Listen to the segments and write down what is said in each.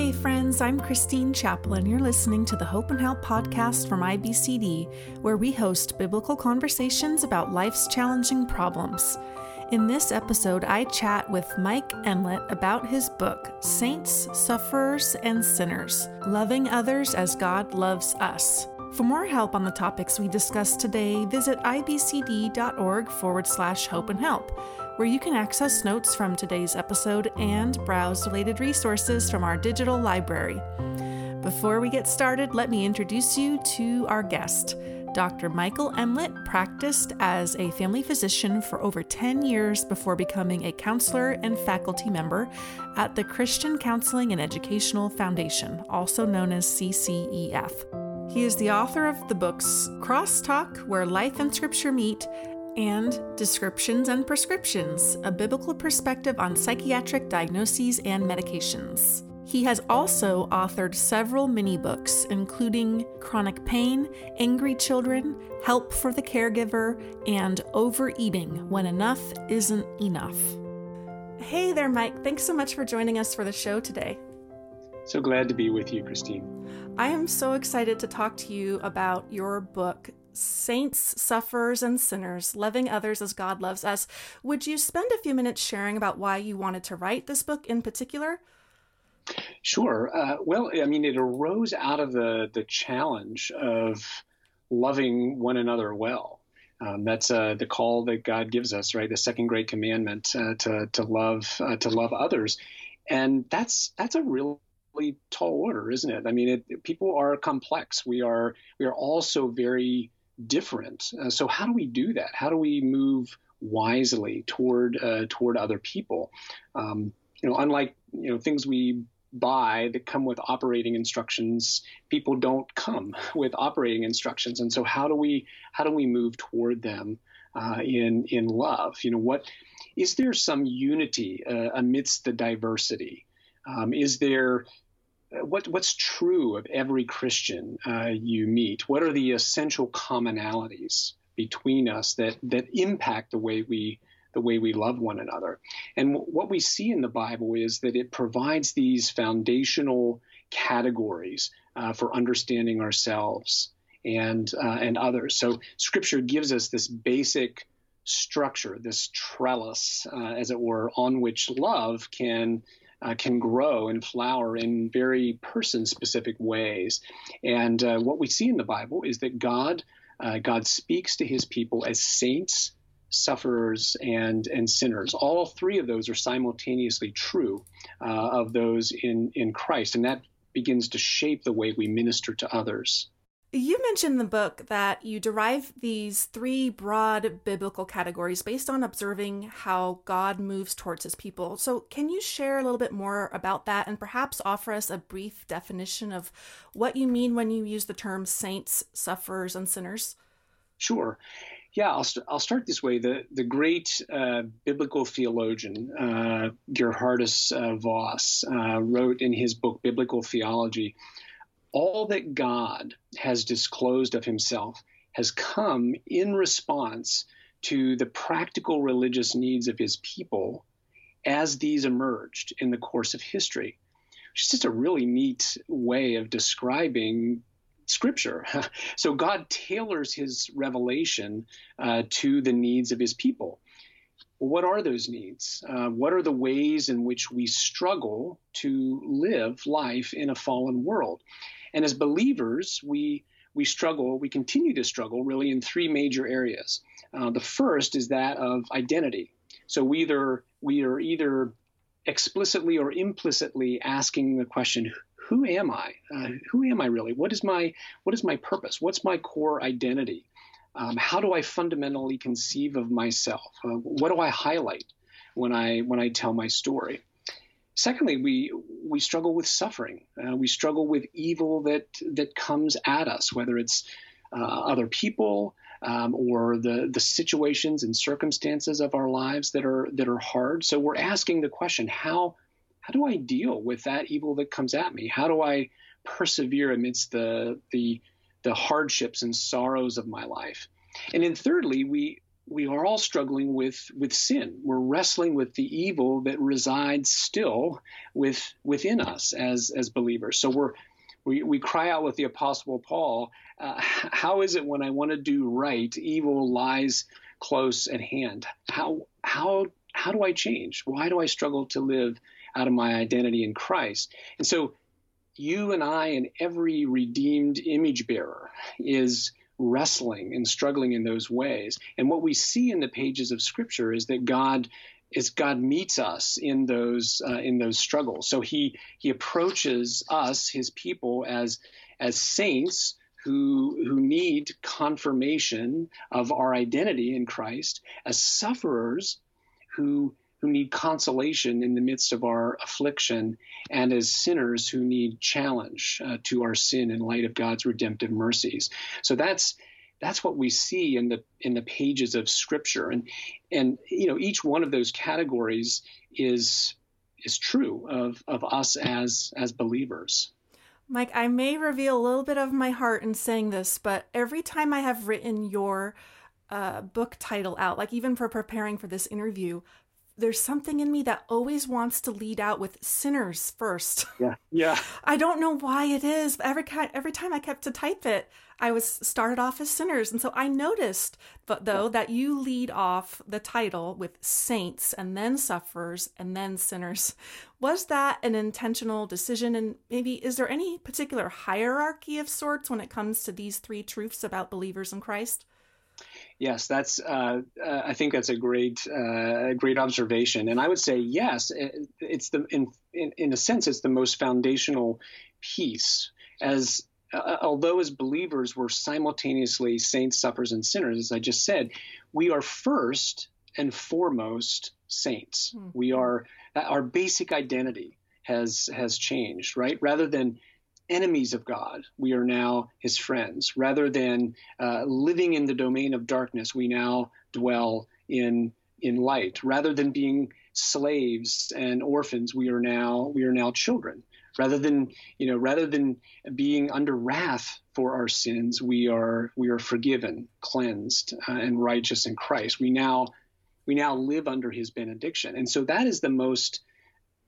Hey, friends, I'm Christine Chaplin. You're listening to the Hope and Help podcast from IBCD, where we host biblical conversations about life's challenging problems. In this episode, I chat with Mike Emlet about his book, Saints, Sufferers, and Sinners Loving Others as God Loves Us. For more help on the topics we discussed today, visit ibcd.org forward slash hope and help, where you can access notes from today's episode and browse related resources from our digital library. Before we get started, let me introduce you to our guest. Dr. Michael Emlet practiced as a family physician for over 10 years before becoming a counselor and faculty member at the Christian Counseling and Educational Foundation, also known as CCEF. He is the author of the books Crosstalk, Where Life and Scripture Meet, and Descriptions and Prescriptions A Biblical Perspective on Psychiatric Diagnoses and Medications. He has also authored several mini books, including Chronic Pain, Angry Children, Help for the Caregiver, and Overeating When Enough Isn't Enough. Hey there, Mike. Thanks so much for joining us for the show today. So glad to be with you, Christine. I am so excited to talk to you about your book, Saints, Sufferers, and Sinners Loving Others as God Loves Us. Would you spend a few minutes sharing about why you wanted to write this book in particular? Sure. Uh, well, I mean, it arose out of the, the challenge of loving one another well. Um, that's uh, the call that God gives us, right? The second great commandment uh, to to love uh, to love others, and that's that's a real really tall order, isn't it? I mean, it, people are complex. We are we are also very different. Uh, so how do we do that? How do we move wisely toward uh, toward other people? Um, you know, unlike you know things we buy that come with operating instructions, people don't come with operating instructions. And so how do we how do we move toward them uh, in in love? You know, what is there some unity uh, amidst the diversity? Um, is there what what's true of every Christian uh, you meet? What are the essential commonalities between us that that impact the way we the way we love one another? And w- what we see in the Bible is that it provides these foundational categories uh, for understanding ourselves and uh, and others. So Scripture gives us this basic structure, this trellis, uh, as it were, on which love can uh, can grow and flower in very person specific ways. And uh, what we see in the Bible is that God, uh, God speaks to his people as saints, sufferers, and, and sinners. All three of those are simultaneously true uh, of those in, in Christ. And that begins to shape the way we minister to others. You mentioned in the book that you derive these three broad biblical categories based on observing how God moves towards his people. So, can you share a little bit more about that and perhaps offer us a brief definition of what you mean when you use the term saints, sufferers, and sinners? Sure. Yeah, I'll, st- I'll start this way. The, the great uh, biblical theologian, uh, Geerhardus uh, Vos, uh, wrote in his book, Biblical Theology all that God has disclosed of himself has come in response to the practical religious needs of his people as these emerged in the course of history. Which is just a really neat way of describing scripture. so God tailors his revelation uh, to the needs of his people. What are those needs? Uh, what are the ways in which we struggle to live life in a fallen world? And as believers, we we struggle, we continue to struggle really in three major areas. Uh, the first is that of identity. So we either we are either explicitly or implicitly asking the question, who am I? Uh, who am I really? What is my what is my purpose? What's my core identity? Um, how do I fundamentally conceive of myself? Uh, what do I highlight when I when I tell my story? Secondly, we we struggle with suffering. Uh, we struggle with evil that that comes at us, whether it's uh, other people um, or the the situations and circumstances of our lives that are that are hard. So we're asking the question: how how do I deal with that evil that comes at me? How do I persevere amidst the the the hardships and sorrows of my life? And then thirdly, we we are all struggling with with sin. We're wrestling with the evil that resides still with within us as as believers. So we're we, we cry out with the apostle Paul, uh, how is it when I want to do right, evil lies close at hand? How how how do I change? Why do I struggle to live out of my identity in Christ? And so you and I and every redeemed image bearer is wrestling and struggling in those ways. And what we see in the pages of Scripture is that God is God meets us in those uh, in those struggles. So he he approaches us, his people, as as saints who who need confirmation of our identity in Christ, as sufferers who who need consolation in the midst of our affliction, and as sinners who need challenge uh, to our sin in light of God's redemptive mercies. So that's that's what we see in the in the pages of Scripture, and and you know each one of those categories is is true of of us as as believers. Mike, I may reveal a little bit of my heart in saying this, but every time I have written your uh, book title out, like even for preparing for this interview, there's something in me that always wants to lead out with sinners first. Yeah. Yeah. I don't know why it is, but every every time I kept to type it, I was started off as sinners. And so I noticed but though that you lead off the title with saints and then sufferers and then sinners. Was that an intentional decision and maybe is there any particular hierarchy of sorts when it comes to these three truths about believers in Christ? Yes, that's. Uh, uh, I think that's a great, uh, great observation, and I would say yes. It, it's the in, in, in a sense, it's the most foundational piece. As uh, although as believers we're simultaneously saints, sufferers, and sinners, as I just said, we are first and foremost saints. Mm-hmm. We are our basic identity has has changed, right? Rather than enemies of God, we are now his friends. Rather than uh, living in the domain of darkness, we now dwell in in light. Rather than being slaves and orphans, we are now we are now children. Rather than you know, rather than being under wrath for our sins, we are we are forgiven, cleansed, uh, and righteous in Christ. We now we now live under His benediction, and so that is the most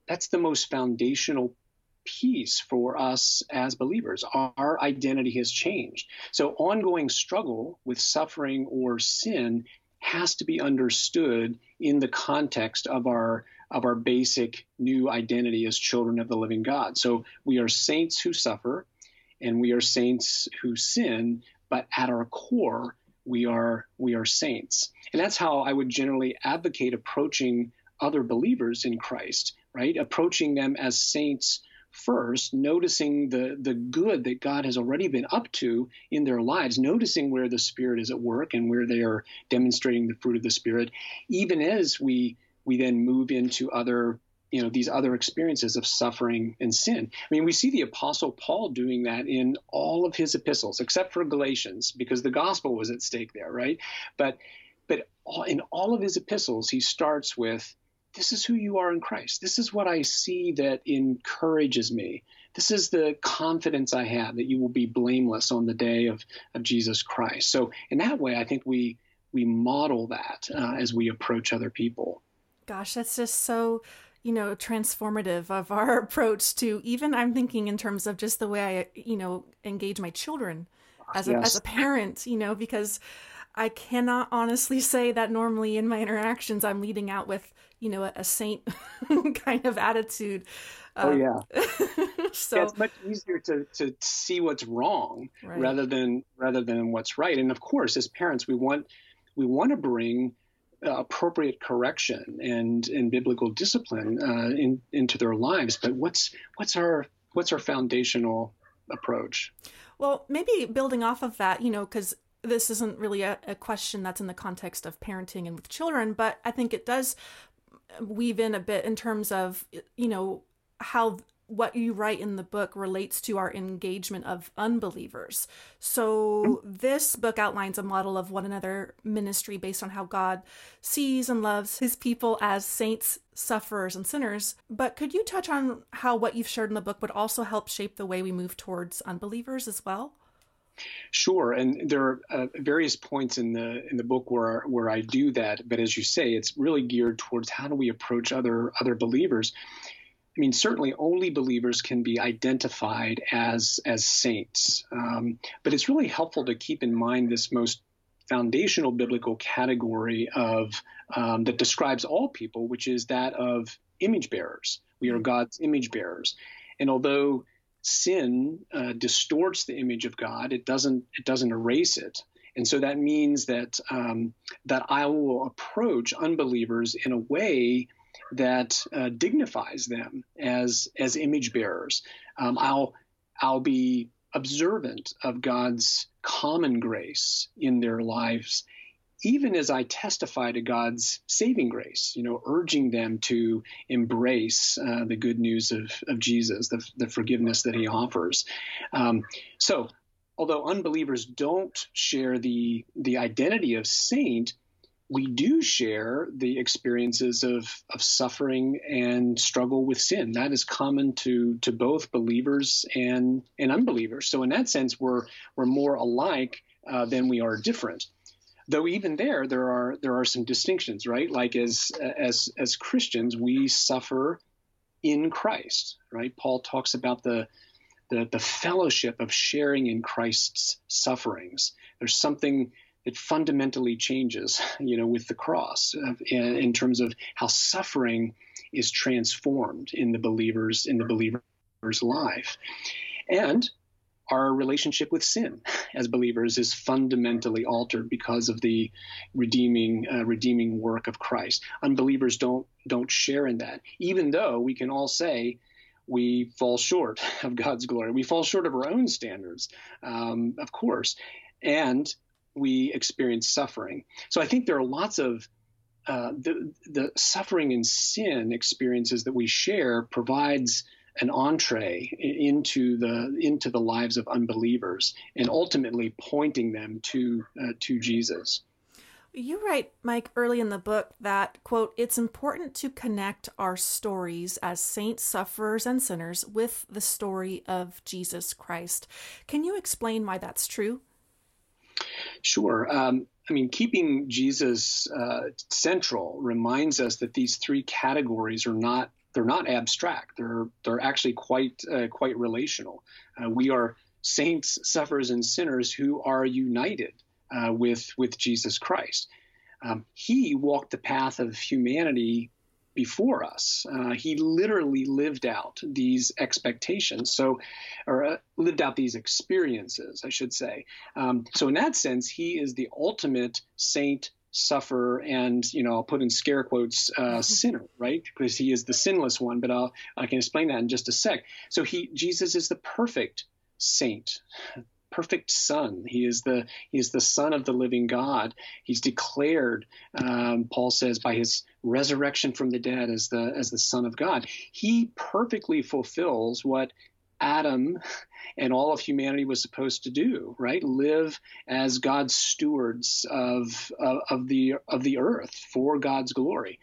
that's the most foundational piece for us as believers. Our identity has changed. So, ongoing struggle with suffering or sin has to be understood in the context of our of our basic new identity as children of the living God. So we are saints who suffer and we are saints who sin, but at our core we are we are saints. And that's how I would generally advocate approaching other believers in Christ, right? Approaching them as saints first, noticing the, the good that God has already been up to in their lives, noticing where the Spirit is at work and where they are demonstrating the fruit of the Spirit, even as we we then move into other you know these other experiences of suffering and sin. I mean, we see the apostle Paul doing that in all of his epistles, except for Galatians, because the gospel was at stake there, right? But but in all of his epistles, he starts with this is who you are in Christ. This is what I see that encourages me. This is the confidence I have that you will be blameless on the day of, of Jesus Christ. So, in that way, I think we we model that uh, as we approach other people. Gosh, that's just so you know transformative of our approach to even I'm thinking in terms of just the way I you know engage my children as a, yes. as a parent. You know because. I cannot honestly say that normally in my interactions I'm leading out with you know a, a saint kind of attitude. Oh um, yeah. so yeah, it's much easier to to see what's wrong right. rather than rather than what's right. And of course, as parents, we want we want to bring uh, appropriate correction and and biblical discipline uh, in, into their lives. But what's what's our what's our foundational approach? Well, maybe building off of that, you know, because this isn't really a, a, question that's in the context of parenting and with children, but I think it does weave in a bit in terms of you know how what you write in the book relates to our engagement of unbelievers. So, this book outlines a model of one another ministry based on how God sees and loves his people as saints, sufferers, and sinners. But could you touch on how what you've shared in the book would also help shape the way we move towards unbelievers as well? Sure, and there are uh, various points in the in the book where where I do that. But as you say, it's really geared towards how do we approach other other believers. I mean, certainly only believers can be identified as as saints, um, but it's really helpful to keep in mind this most foundational biblical category of um, that describes all people, which is that of image bearers. We are God's image bearers, and although sin uh, distorts the image of God, it doesn't it doesn't erase it. And so that means that um, that I will approach unbelievers in a way that uh, dignifies them as as image bearers. Um, I'll I'll be observant of God's common grace in their lives, even as I testify to God's saving grace, you know, urging them to embrace uh, the good news of, of Jesus, the, the forgiveness that he offers. Um, so, although unbelievers don't share the, the identity of saint, we do share the experiences of, of suffering and struggle with sin. That is common to, to both believers and, and unbelievers. So in that sense, we're, we're more alike uh, than we are different. Though even there, there are there are some distinctions, right? Like as as as Christians, we suffer in Christ, right? Paul talks about the the, the fellowship of sharing in Christ's sufferings. There's something that fundamentally changes, you know, with the cross uh, in, in, terms of how suffering is transformed in the believers in the believer's life, and our relationship with sin as believers is fundamentally altered because of the redeeming uh, redeeming work of Christ. Unbelievers don't don't share in that, even though we can all say we fall short of God's glory. We fall short of our own standards, um, of course, and we experience suffering. So I think there are lots of uh, the the suffering and sin experiences that we share provides an entree into the into the lives of unbelievers and ultimately pointing them to uh, to Jesus. You write, Mike, early in the book that, quote, it's important to connect our stories as saints, sufferers, and sinners with the story of Jesus Christ. Can you explain why that's true? Sure. Um, I mean, keeping Jesus uh, central reminds us that these three categories are not they're not abstract. They're they're actually quite uh, quite relational. Uh, we are saints, sufferers, and sinners who are united uh, with with Jesus Christ. Um, he walked the path of humanity before us. Uh, he literally lived out these expectations, so or uh, lived out these experiences, I should say. Um, so in that sense, he is the ultimate saint, suffer, and you know I'll put in scare quotes uh, mm-hmm. sinner, right? Because he is the sinless one. But I'll I can explain that in just a sec. So he Jesus is the perfect saint perfect son. He is the he is the son of the living God. He's declared, um, Paul says, by his resurrection from the dead as the as the son of God. He perfectly fulfills what Adam and all of humanity was supposed to do, right? Live as God's stewards of, of, of the of the earth for God's glory.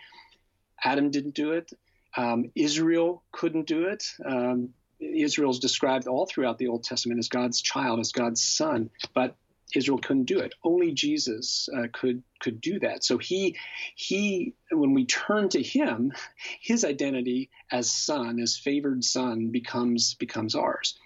Adam didn't do it. Um, Israel couldn't do it. Um, Israel is described all throughout the Old Testament as God's child, as God's son, but Israel couldn't do it. Only Jesus uh, could could do that. So he he when we turn to him, his identity as son, as favored son, becomes becomes ours.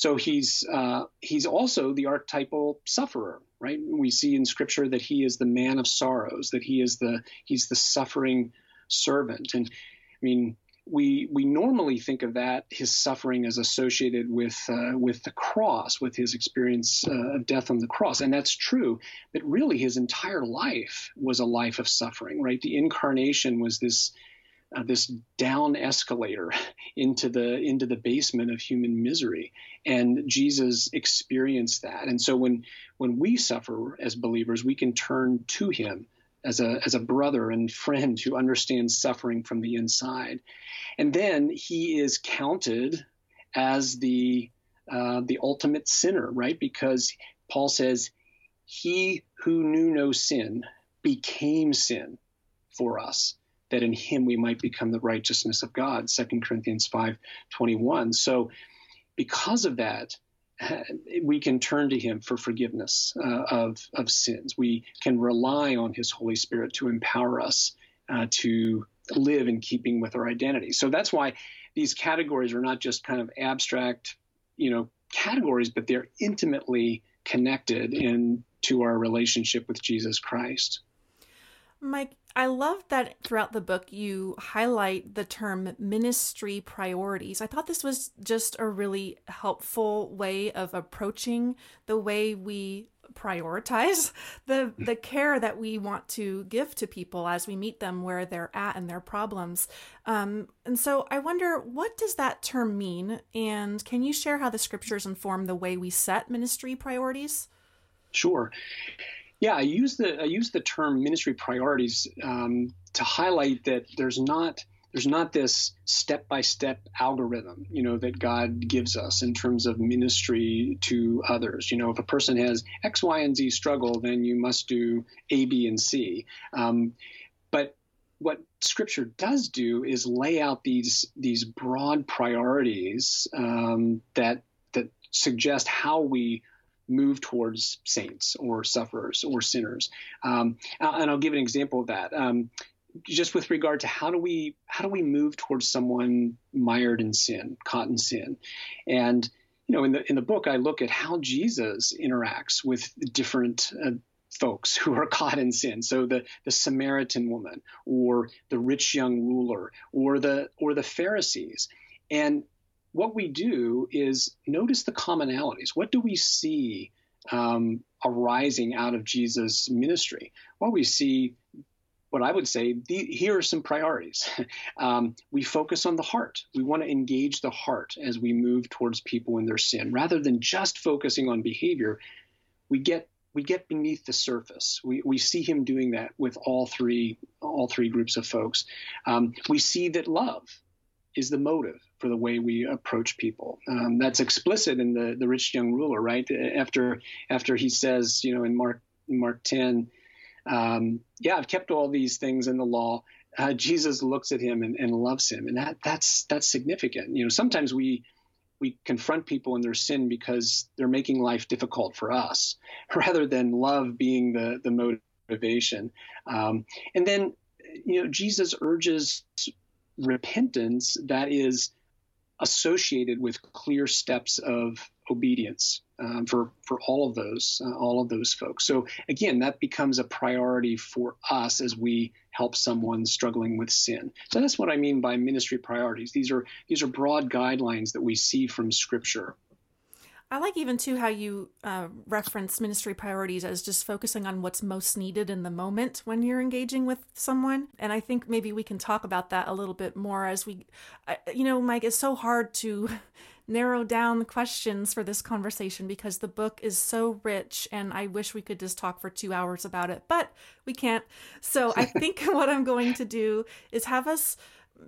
So he's uh, he's also the archetypal sufferer, right? We see in Scripture that he is the man of sorrows, that he is the he's the suffering servant, and I mean we we normally think of that his suffering as associated with uh, with the cross, with his experience uh, of death on the cross, and that's true. But really, his entire life was a life of suffering. Right, the incarnation was this uh, this down escalator into the into the basement of human misery, and Jesus experienced that. And so when when we suffer as believers, we can turn to Him as a as a brother and friend who understands suffering from the inside. And then he is counted as the uh, the ultimate sinner, right? Because Paul says, "He who knew no sin became sin for us, that in him we might become the righteousness of God." 2 Corinthians five twenty one. So, because of that, we can turn to Him for forgiveness uh, of, of sins. We can rely on His Holy Spirit to empower us uh, to live in keeping with our identity. So that's why these categories are not just kind of abstract, you know, categories, but they're intimately connected in to our relationship with Jesus Christ. Mike, I love that throughout the book you highlight the term ministry priorities. I thought this was just a really helpful way of approaching the way we prioritize the the care that we want to give to people as we meet them where they're at and their problems. Um, and so I wonder what does that term mean, and can you share how the scriptures inform the way we set ministry priorities? Sure. Yeah, I use the I use the term ministry priorities um, to highlight that there's not there's not this step by step algorithm, you know, that God gives us in terms of ministry to others. You know, if a person has X, Y, and Z struggle, then you must do A, B, and C. Um, but what Scripture does do is lay out these these broad priorities um, that that suggest how we move towards saints or sufferers or sinners. Um, and I'll give an example of that. Um, just with regard to how do we how do we move towards someone mired in sin, caught in sin, and you know in the in the book I look at how Jesus interacts with different uh, folks who are caught in sin. So the the Samaritan woman, or the rich young ruler, or the or the Pharisees, and what we do is notice the commonalities. What do we see um, arising out of Jesus' ministry? Well, we see what I would say the, here are some priorities. Um, we focus on the heart. We want to engage the heart as we move towards people in their sin, rather than just focusing on behavior. We get we get beneath the surface. We, we see him doing that with all three all three groups of folks. Um, we see that love is the motive for the way we approach people. Um, that's explicit in the the rich young ruler, right? After after he says, you know, in Mark Mark ten, um, yeah, I've kept all these things in the law. Uh, Jesus looks at him and, and loves him, and that that's that's significant. You know, sometimes we we confront people in their sin because they're making life difficult for us, rather than love being the the motivation. Um, and then, you know, Jesus urges repentance that is associated with clear steps of obedience um, for for all of those uh, all of those folks. So again, that becomes a priority for us as we help someone struggling with sin. So that's what I mean by ministry priorities. These are these are broad guidelines that we see from Scripture. I like even too how you uh, reference ministry priorities as just focusing on what's most needed in the moment when you're engaging with someone. And I think maybe we can talk about that a little bit more as we, uh, you know, Mike, it's so hard to narrow down the questions for this conversation because the book is so rich and I wish we could just talk for two hours about it, but we can't. So I think what I'm going to do is have us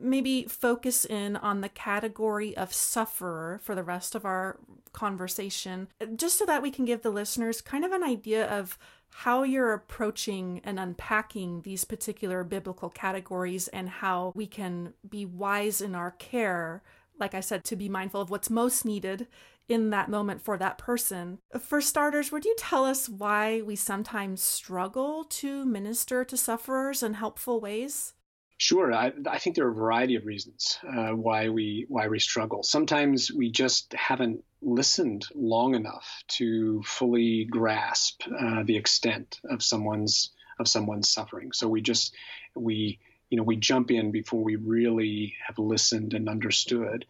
maybe focus in on the category of sufferer for the rest of our conversation, just so that we can give the listeners kind of an idea of how you're approaching and unpacking these particular biblical categories and how we can be wise in our care. Like I said, to be mindful of what's most needed in that moment for that person. For starters, would you tell us why we sometimes struggle to minister to sufferers in helpful ways? Sure, I, I, think there are a variety of reasons uh, why we why we struggle. Sometimes we just haven't listened long enough to fully grasp uh, the extent of someone's of someone's suffering. So we just we you know we jump in before we really have listened and understood.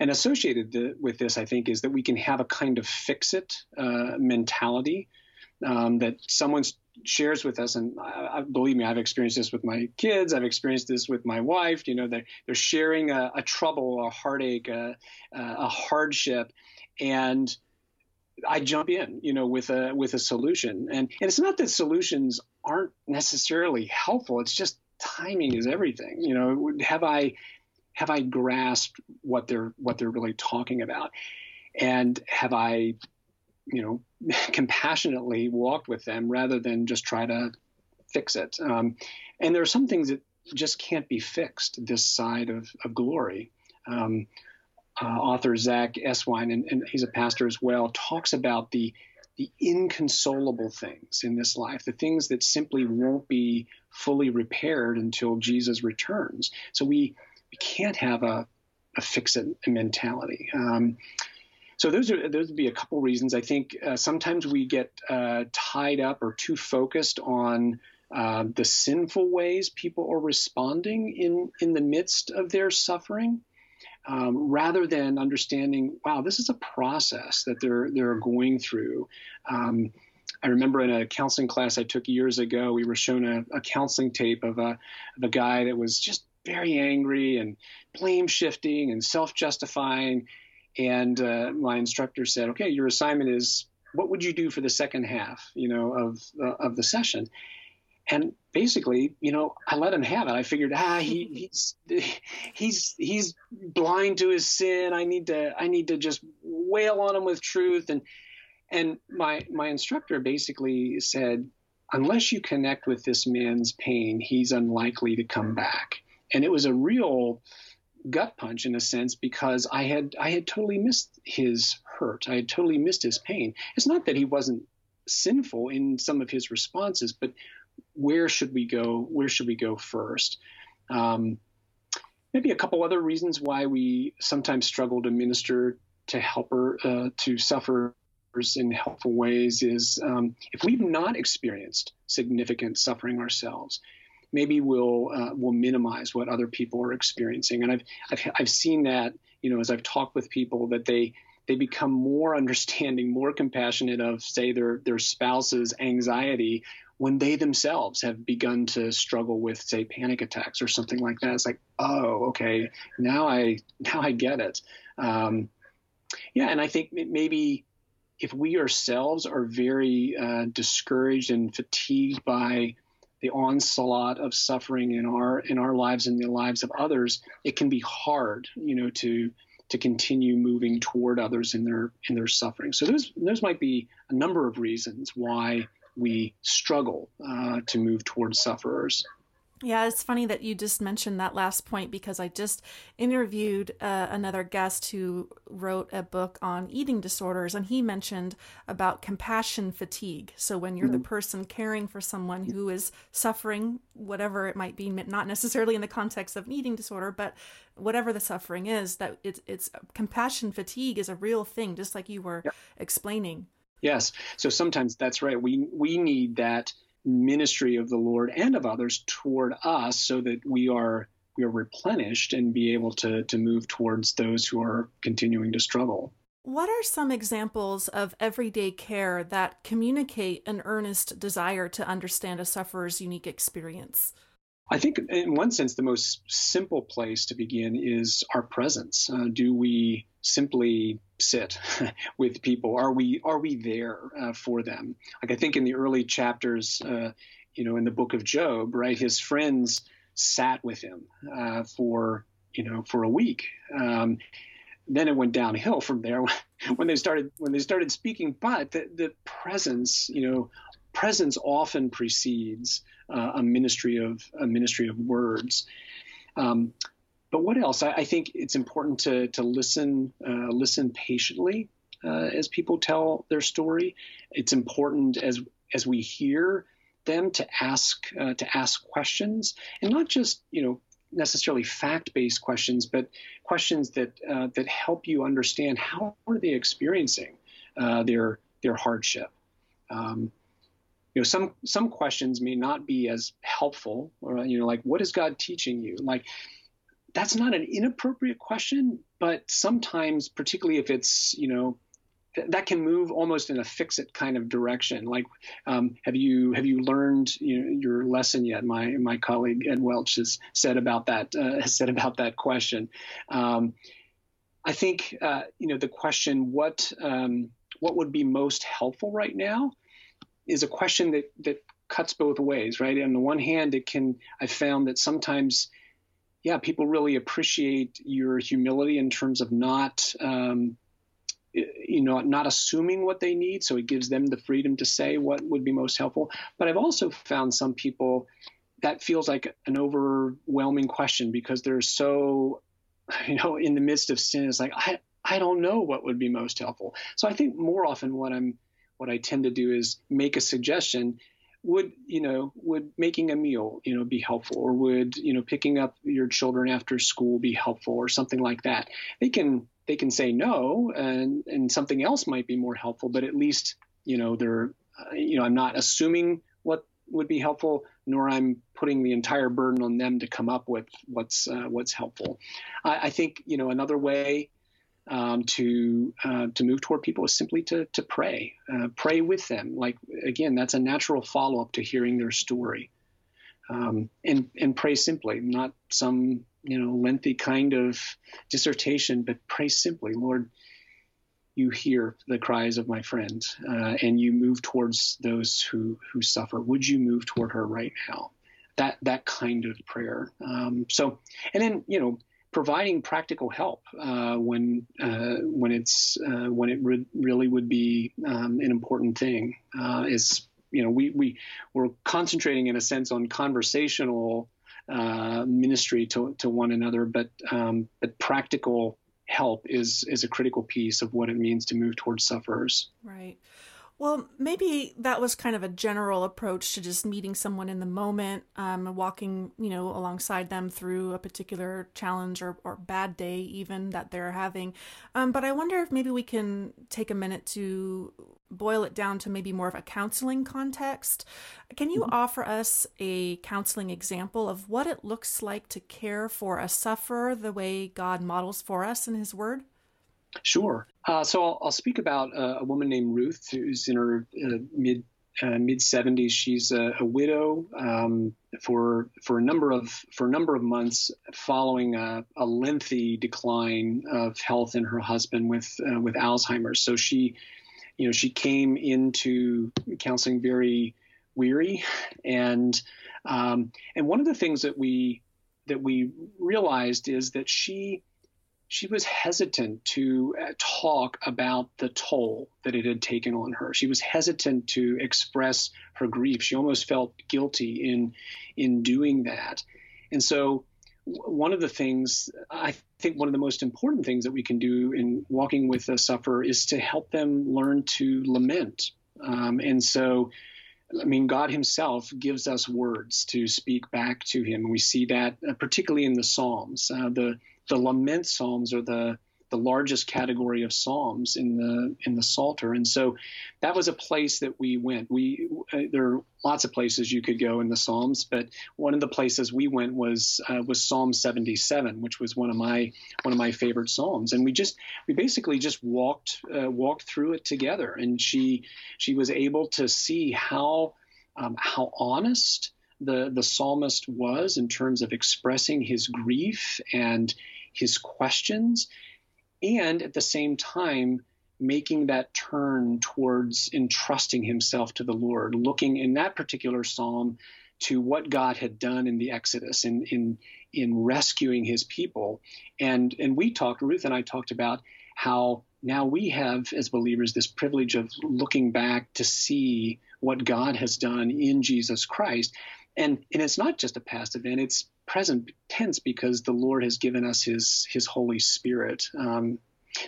And associated with this, I think, is that we can have a kind of fix it uh, mentality um, that someone's shares with us, and I, I, believe me, I've experienced this with my kids. I've experienced this with my wife. You know, they're, they're sharing a, a trouble, a heartache, a, a hardship, and I jump in, you know, with a with a solution. And and it's not that solutions aren't necessarily helpful. It's just timing is everything. You know, have I have I grasped what they're what they're really talking about, and have I you know, compassionately walked with them rather than just try to fix it. Um, and there are some things that just can't be fixed this side of, of glory. Um, uh, author Zach Eswine, and, and he's a pastor as well, talks about the the inconsolable things in this life, the things that simply won't be fully repaired until Jesus returns. So we, we can't have a, a fix it mentality. Um, so those are those would be a couple reasons. I think uh, sometimes we get uh, tied up or too focused on uh, the sinful ways people are responding in in the midst of their suffering um, rather than understanding, wow, this is a process that they're they're going through. Um, I remember in a counseling class I took years ago, we were shown a, a counseling tape of a, of a guy that was just very angry and blame shifting and self justifying. And uh, my instructor said, "Okay, your assignment is what would you do for the second half, you know, of uh, of the session?" and basically, you know, I let him have it. I figured, ah, he, he's he's he's blind to his sin. I need to I need to just wail on him with truth. And and my my instructor basically said, unless you connect with this man's pain, he's unlikely to come back. And it was a real gut punch in a sense because I had I had totally missed his hurt. I had totally missed his pain. It's not that he wasn't sinful in some of his responses, but where should we go? Where should we go first? Um, maybe a couple other reasons why we sometimes struggle to minister to helper uh, to sufferers in helpful ways is um, if we've not experienced significant suffering ourselves, maybe we'll uh, we'll minimize what other people are experiencing. And I've, I've I've seen that you know as I've talked with people that they they become more understanding, more compassionate of say their their spouse's anxiety when they themselves have begun to struggle with say panic attacks or something like that it's like oh okay now i now i get it um, yeah and i think maybe if we ourselves are very uh, discouraged and fatigued by the onslaught of suffering in our in our lives and the lives of others it can be hard you know to to continue moving toward others in their in their suffering so those those might be a number of reasons why we struggle uh, to move towards sufferers. Yeah, it's funny that you just mentioned that last point because I just interviewed uh, another guest who wrote a book on eating disorders, and he mentioned about compassion fatigue. So, when you're mm-hmm. the person caring for someone who is suffering, whatever it might be, not necessarily in the context of an eating disorder, but whatever the suffering is, that it's, it's compassion fatigue is a real thing, just like you were yep. explaining. Yes. So sometimes that's right. We we need that ministry of the Lord and of others toward us so that we are we are replenished and be able to to move towards those who are continuing to struggle. What are some examples of everyday care that communicate an earnest desire to understand a sufferer's unique experience? I think, in one sense, the most simple place to begin is our presence. Uh, do we simply sit with people? Are we are we there uh, for them? Like I think in the early chapters, uh, you know, in the book of Job, right, his friends sat with him uh, for you know for a week. Um, then it went downhill from there when they started when they started speaking. But the, the presence, you know, presence often precedes uh, a ministry of a ministry of words. Um, but what else? I, I, think it's important to to listen uh, listen patiently uh, as people tell their story. It's important as as we hear them to ask uh, to ask questions and not just you know necessarily fact-based questions, but questions that uh, that help you understand how are they experiencing uh, their their hardship. Um, you know some some questions may not be as helpful or you know like what is god teaching you like that's not an inappropriate question but sometimes particularly if it's you know th- that can move almost in a fix it kind of direction. Like um, have you have you learned you know, your lesson yet? My my colleague ed welch has said about that uh, has said about that question. Um, i think uh, you know the question what um, what would be most helpful right now is a question that that cuts both ways, right? On the one hand, it can I found that sometimes, yeah, people really appreciate your humility in terms of not. Um, you know, not assuming what they need, so it gives them the freedom to say what would be most helpful. But I've also found some people that feels like an overwhelming question because they're so you know, in the midst of sin, it's like I I don't know what would be most helpful. So I think more often what I'm what I tend to do is make a suggestion. Would you know? Would making a meal you know be helpful, or would you know picking up your children after school be helpful, or something like that? They can they can say no, and and something else might be more helpful. But at least you know they're uh, you know I'm not assuming what would be helpful, nor I'm putting the entire burden on them to come up with what's uh, what's helpful. I, I, think you know another way um, to uh, to move toward people is simply to to pray, uh, pray with them. Like again, that's a natural follow up to hearing their story, um, and and pray simply, not some you know lengthy kind of dissertation, but pray simply, Lord. You hear the cries of my friend, uh, and you move towards those who who suffer. Would you move toward her right now? That that kind of prayer. Um, so, and then you know providing practical help uh, when uh, when it's uh, when it re- really would be um, an important thing uh, is you know we we we're concentrating in a sense on conversational uh, ministry to to one another, but um, but practical help is is a critical piece of what it means to move towards sufferers. Right. Well, maybe that was kind of a general approach to just meeting someone in the moment, um, walking, you know, alongside them through a particular challenge or, or bad day, even that they're having. Um, but I wonder if maybe we can take a minute to boil it down to maybe more of a counseling context. Can you mm-hmm. offer us a counseling example of what it looks like to care for a sufferer the way God models for us in His Word? Sure. Uh, so I'll, I'll, speak about uh, a woman named Ruth who's in her uh, mid uh, mid 70s. She's a, a widow um, for for a number of for a number of months following a, a lengthy decline of health in her husband with uh, with Alzheimer's. So she, you know, she came into counseling very weary, and um, and one of the things that we that we realized is that she she was hesitant to uh, talk about the toll that it had taken on her. She was hesitant to express her grief. She almost felt guilty in in doing that. And so one of the things I think one of the most important things that we can do in walking with a sufferer is to help them learn to lament. Um, and so I mean, God Himself gives us words to speak back to Him. We see that uh, particularly in the Psalms. Uh, the the lament psalms are the the largest category of psalms in the in the psalter. And so that was a place that we went. We uh, there are lots of places you could go in the psalms but one of the places we went was uh, was psalm 77 which was one of my one of my favorite psalms. And we just we basically just walked uh, walked through it together. And she she was able to see how um, how honest the the psalmist was in terms of expressing his grief and his questions, and at the same time, making that turn towards entrusting himself to the Lord, looking in that particular psalm to what God had done in the Exodus, in in in rescuing his people. And and we talked, Ruth and I talked about how now we have as believers this privilege of looking back to see what God has done in Jesus Christ. And and it's not just a past event, it's present tense because the Lord has given us His His Holy Spirit. Um,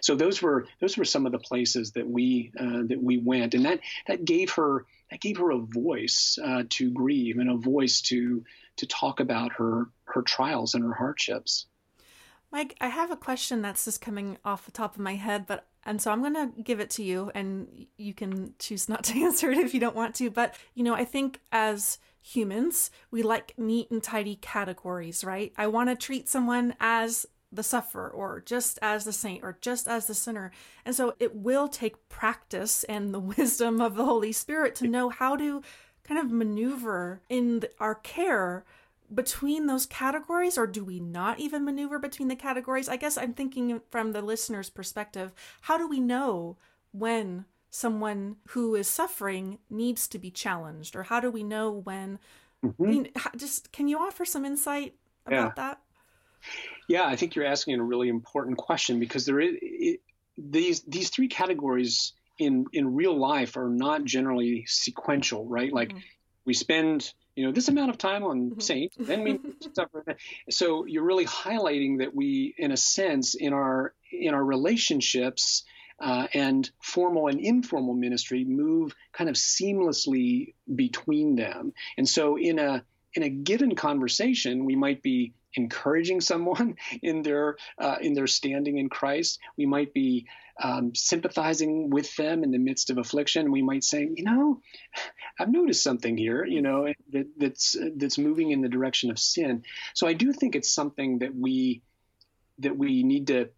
so those were those were some of the places that we uh, that we went, and that that gave her that gave her a voice uh, to grieve and a voice to to talk about her her trials and her hardships. Mike, I have a question that's just coming off the top of my head, but and so I'm going to give it to you and you can choose not to answer it if you don't want to, but you know, I think as humans, we like neat and tidy categories, right? I want to treat someone as the sufferer or just as the saint or just as the sinner. And so it will take practice and the wisdom of the Holy Spirit to know how to kind of maneuver in the, our care between those categories or do we not even maneuver between the categories? I guess I'm thinking from the listener's perspective, how do we know when someone who is suffering needs to be challenged or how do we know when mm-hmm. I mean, just can you offer some insight about yeah. that yeah i think you're asking a really important question because there is it, these these three categories in in real life are not generally sequential right like mm-hmm. we spend you know this amount of time on Mhm. saints then we suffer so you're really highlighting that we in a sense in our in our relationships uh, and formal and informal ministry move kind of seamlessly between them and so in a in a given conversation we might be encouraging someone in their uh, in their standing in Christ we might be um, sympathizing with them in the midst of affliction we might say you know I've noticed something here, you know, that, that's that's moving in the direction of sin. So I do think it's something that we that we need to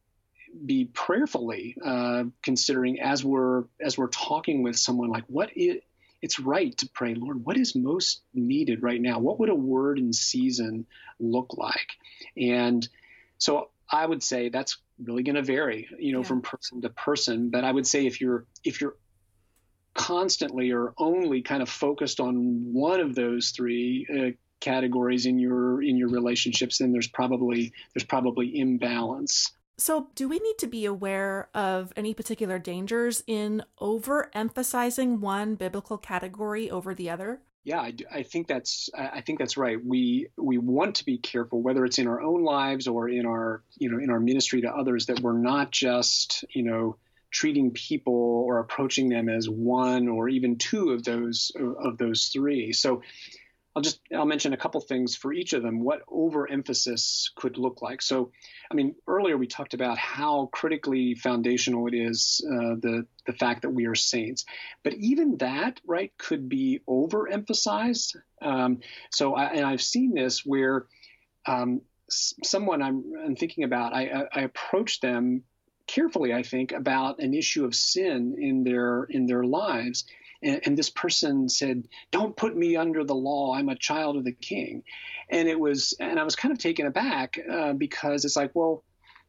be prayerfully uh, considering as we're as we're talking with someone. Like, what it it's right to pray, Lord, what is most needed right now? What would a word in season look like? And so I would say that's really going to vary, you know, Yeah. from person to person. But I would say if you're if you're constantly or only kind of focused on one of those three uh, categories in your in your relationships then there's probably there's probably imbalance So, do we need to be aware of any particular dangers in overemphasizing one biblical category over the other? Yeah I, I think that's I think that's right. We we want to be careful whether it's in our own lives or in our you know in our ministry to others that we're not just you know treating people or approaching them as one or even two of those of those three. So I'll just I'll mention a couple things for each of them. What overemphasis could look like. So, I mean, earlier we talked about how critically foundational it is uh, the the fact that we are saints, but even that right could be overemphasized. Um, so, I, and I've seen this where um, someone I'm, I'm thinking about, I, I, I approached them carefully, I think, about an issue of sin in their in their lives. And, and this person said, "Don't put me under the law. I'm a child of the King." And it was, and I was kind of taken aback uh, because it's like, well,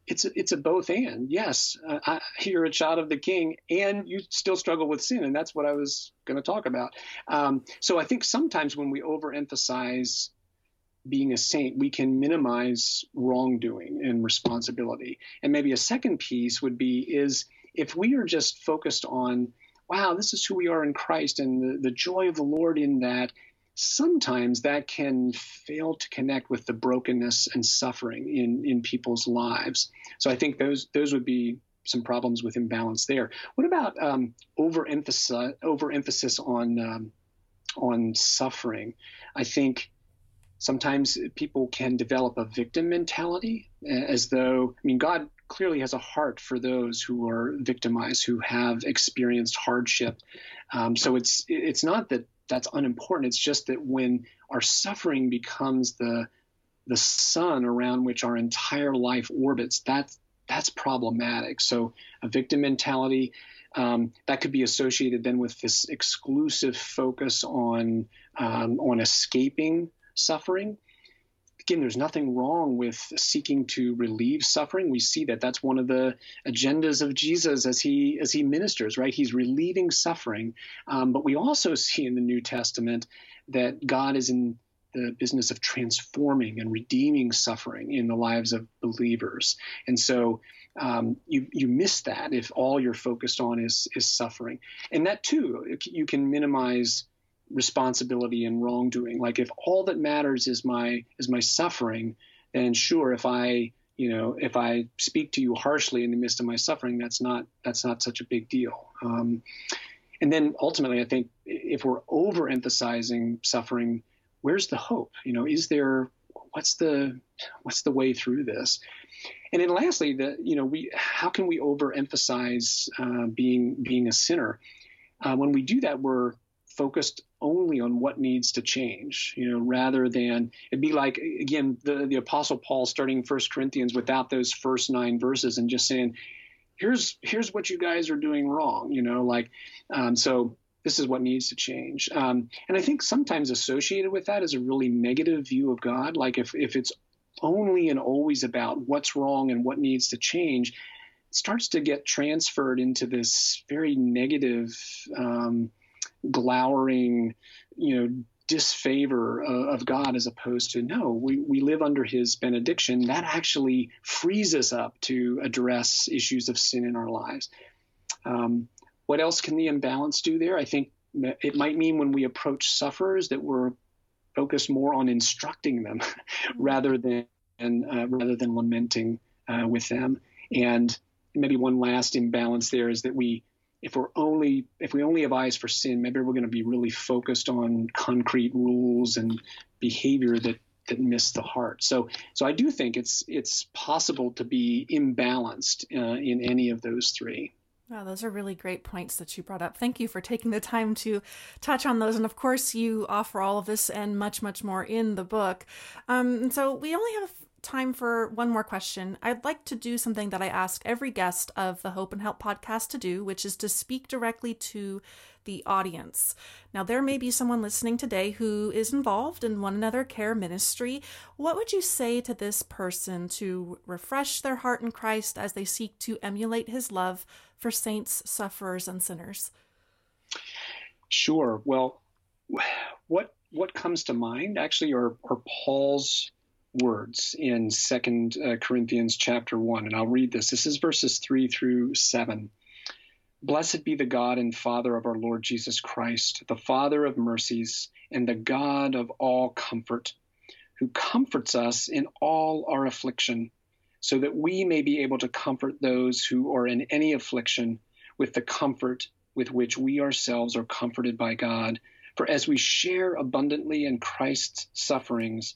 it's a, it's a both and. Yes, uh, I, you're a child of the King, and you still struggle with sin, and that's what I was going to talk about. Um, so I think sometimes when we overemphasize being a saint, we can minimize wrongdoing and responsibility. And maybe a second piece would be is if we are just focused on, wow, this is who we are in Christ and the, the joy of the Lord in that, sometimes that can fail to connect with the brokenness and suffering in, in people's lives. So I think those those would be some problems with imbalance there. What about um, overemphasis overemphasis on um, on suffering? I think sometimes people can develop a victim mentality as though i mean god clearly has a heart for those who are victimized who have experienced hardship. Um, so it's it's not that that's unimportant. It's just that when our suffering becomes the the sun around which our entire life orbits that's that's problematic. So a victim mentality um, that could be associated then with this exclusive focus on um, on escaping suffering. Again, there's nothing wrong with seeking to relieve suffering. We see that that's one of the agendas of Jesus as he as he ministers. Right, he's relieving suffering. Um, but we also see in the New Testament that God is in the business of transforming and redeeming suffering in the lives of believers. And so um, you you miss that if all you're focused on is is suffering. And that too, you can minimize responsibility and wrongdoing. Like if all that matters is my is my suffering, then sure, if I you know if I speak to you harshly in the midst of my suffering, that's not that's not such a big deal. Um, and then ultimately, I think if we're overemphasizing suffering, where's the hope? You know, is there what's the what's the way through this? And then lastly, the you know we how can we overemphasize uh, being being a sinner? Uh, when we do that, we're focused only on what needs to change, you know, rather than it'd be like again the the apostle Paul starting First Corinthians without those first nine verses and just saying, here's here's what you guys are doing wrong, you know, like um, so this is what needs to change. Um, and I think sometimes associated with that is a really negative view of God. Like if if it's only and always about what's wrong and what needs to change, it starts to get transferred into this very negative. Um, glowering, you know, disfavor of, of, God as opposed to no, we, we live under his benediction. That actually frees us up to address issues of sin in our lives. Um, what else can the imbalance do there? I think it might mean when we approach sufferers that we're focused more on instructing them rather than uh, rather than lamenting uh, with them. And maybe one last imbalance there is that we if we're only if we only have eyes for sin, maybe we're going to be really focused on concrete rules and behavior that that miss the heart. So so I do think it's it's possible to be imbalanced uh, in any of those three. Wow, those are really great points that you brought up. Thank you for taking the time to touch on those. And of course, you offer all of this and much, much more in the book. Um, so we only have time for one more question. I'd like to do something that I ask every guest of the Hope and Help podcast to do, which is to speak directly to the audience. Now, there may be someone listening today who is involved in one another care ministry. What would you say to this person to refresh their heart in Christ as they seek to emulate his love for saints, sufferers, and sinners? Sure. Well, what what comes to mind actually are, are Paul's words in Second uh, Corinthians chapter one, and I'll read this. This is verses three through seven. Blessed be the God and Father of our Lord Jesus Christ, the Father of mercies and the God of all comfort, who comforts us in all our affliction, so that we may be able to comfort those who are in any affliction with the comfort with which we ourselves are comforted by God. For as we share abundantly in Christ's sufferings,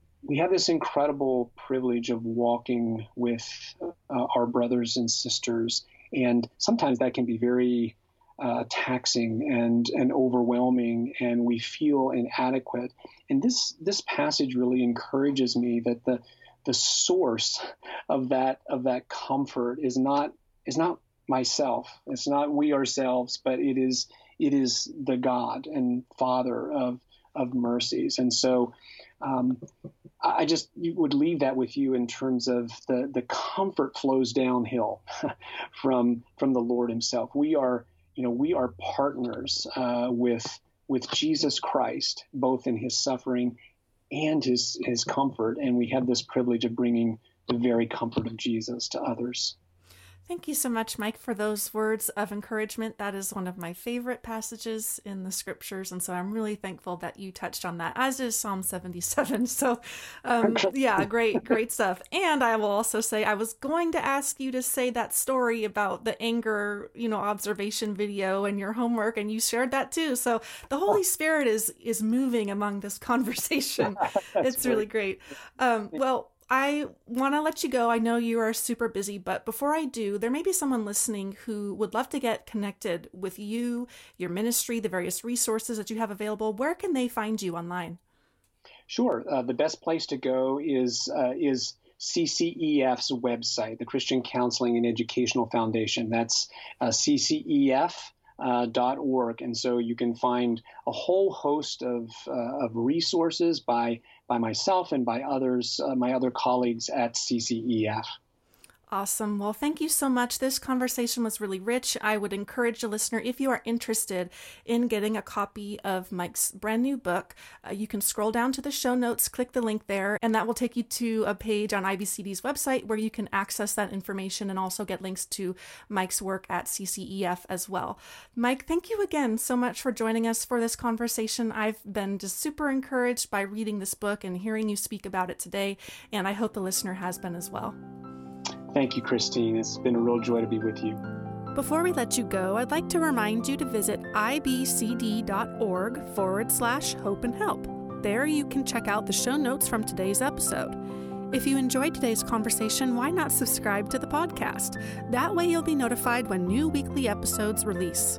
we have this incredible privilege of walking with uh, our brothers and sisters, and sometimes that can be very uh, taxing and and overwhelming, and we feel inadequate. And this this passage really encourages me that the the source of that of that comfort is not is not myself. It's not we ourselves, but it is it is the God and Father of of mercies. And so um, I just would leave that with you in terms of the, the comfort flows downhill from from the Lord Himself. We are, you know, we are partners uh, with with Jesus Christ, both in His suffering and His His comfort, and we have this privilege of bringing the very comfort of Jesus to others. Thank you so much, Mike, for those words of encouragement. That is one of my favorite passages in the scriptures. And so I'm really thankful that you touched on that, as is Psalm 77. So, um, yeah, great, great stuff. And I will also say, I was going to ask you to say that story about the anger, you know, observation video and your homework, and you shared that too. So the Holy Spirit is is moving among this conversation. it's really great. Um, well, I want to let you go. I know you are super busy, but before I do, there may be someone listening who would love to get connected with you, your ministry, the various resources that you have available. Where can they find you online? Sure. Uh, the best place to go is uh, is CCEF's website, the Christian Counseling and Educational Foundation. That's uh, CCEF. Uh, .org, and so you can find a whole host of, uh, of resources by by myself and by others, uh, my other colleagues at CCEF. Awesome. Well, thank you so much. This conversation was really rich. I would encourage a listener, if you are interested in getting a copy of Mike's brand new book, uh, you can scroll down to the show notes, click the link there, and that will take you to a page on IBCD's website where you can access that information and also get links to Mike's work at CCEF as well. Mike, thank you again so much for joining us for this conversation. I've been just super encouraged by reading this book and hearing you speak about it today, and I hope the listener has been as well. Thank you, Christine. It's been a real joy to be with you. Before we let you go, I'd like to remind you to visit ibcd.org forward slash hope and help. There you can check out the show notes from today's episode. If you enjoyed today's conversation, why not subscribe to the podcast? That way you'll be notified when new weekly episodes release.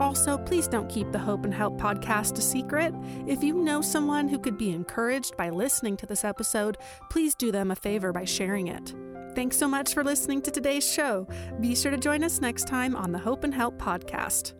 Also, please don't keep the Hope and Help podcast a secret. If you know someone who could be encouraged by listening to this episode, please do them a favor by sharing it. Thanks so much for listening to today's show. Be sure to join us next time on the Hope and Help podcast.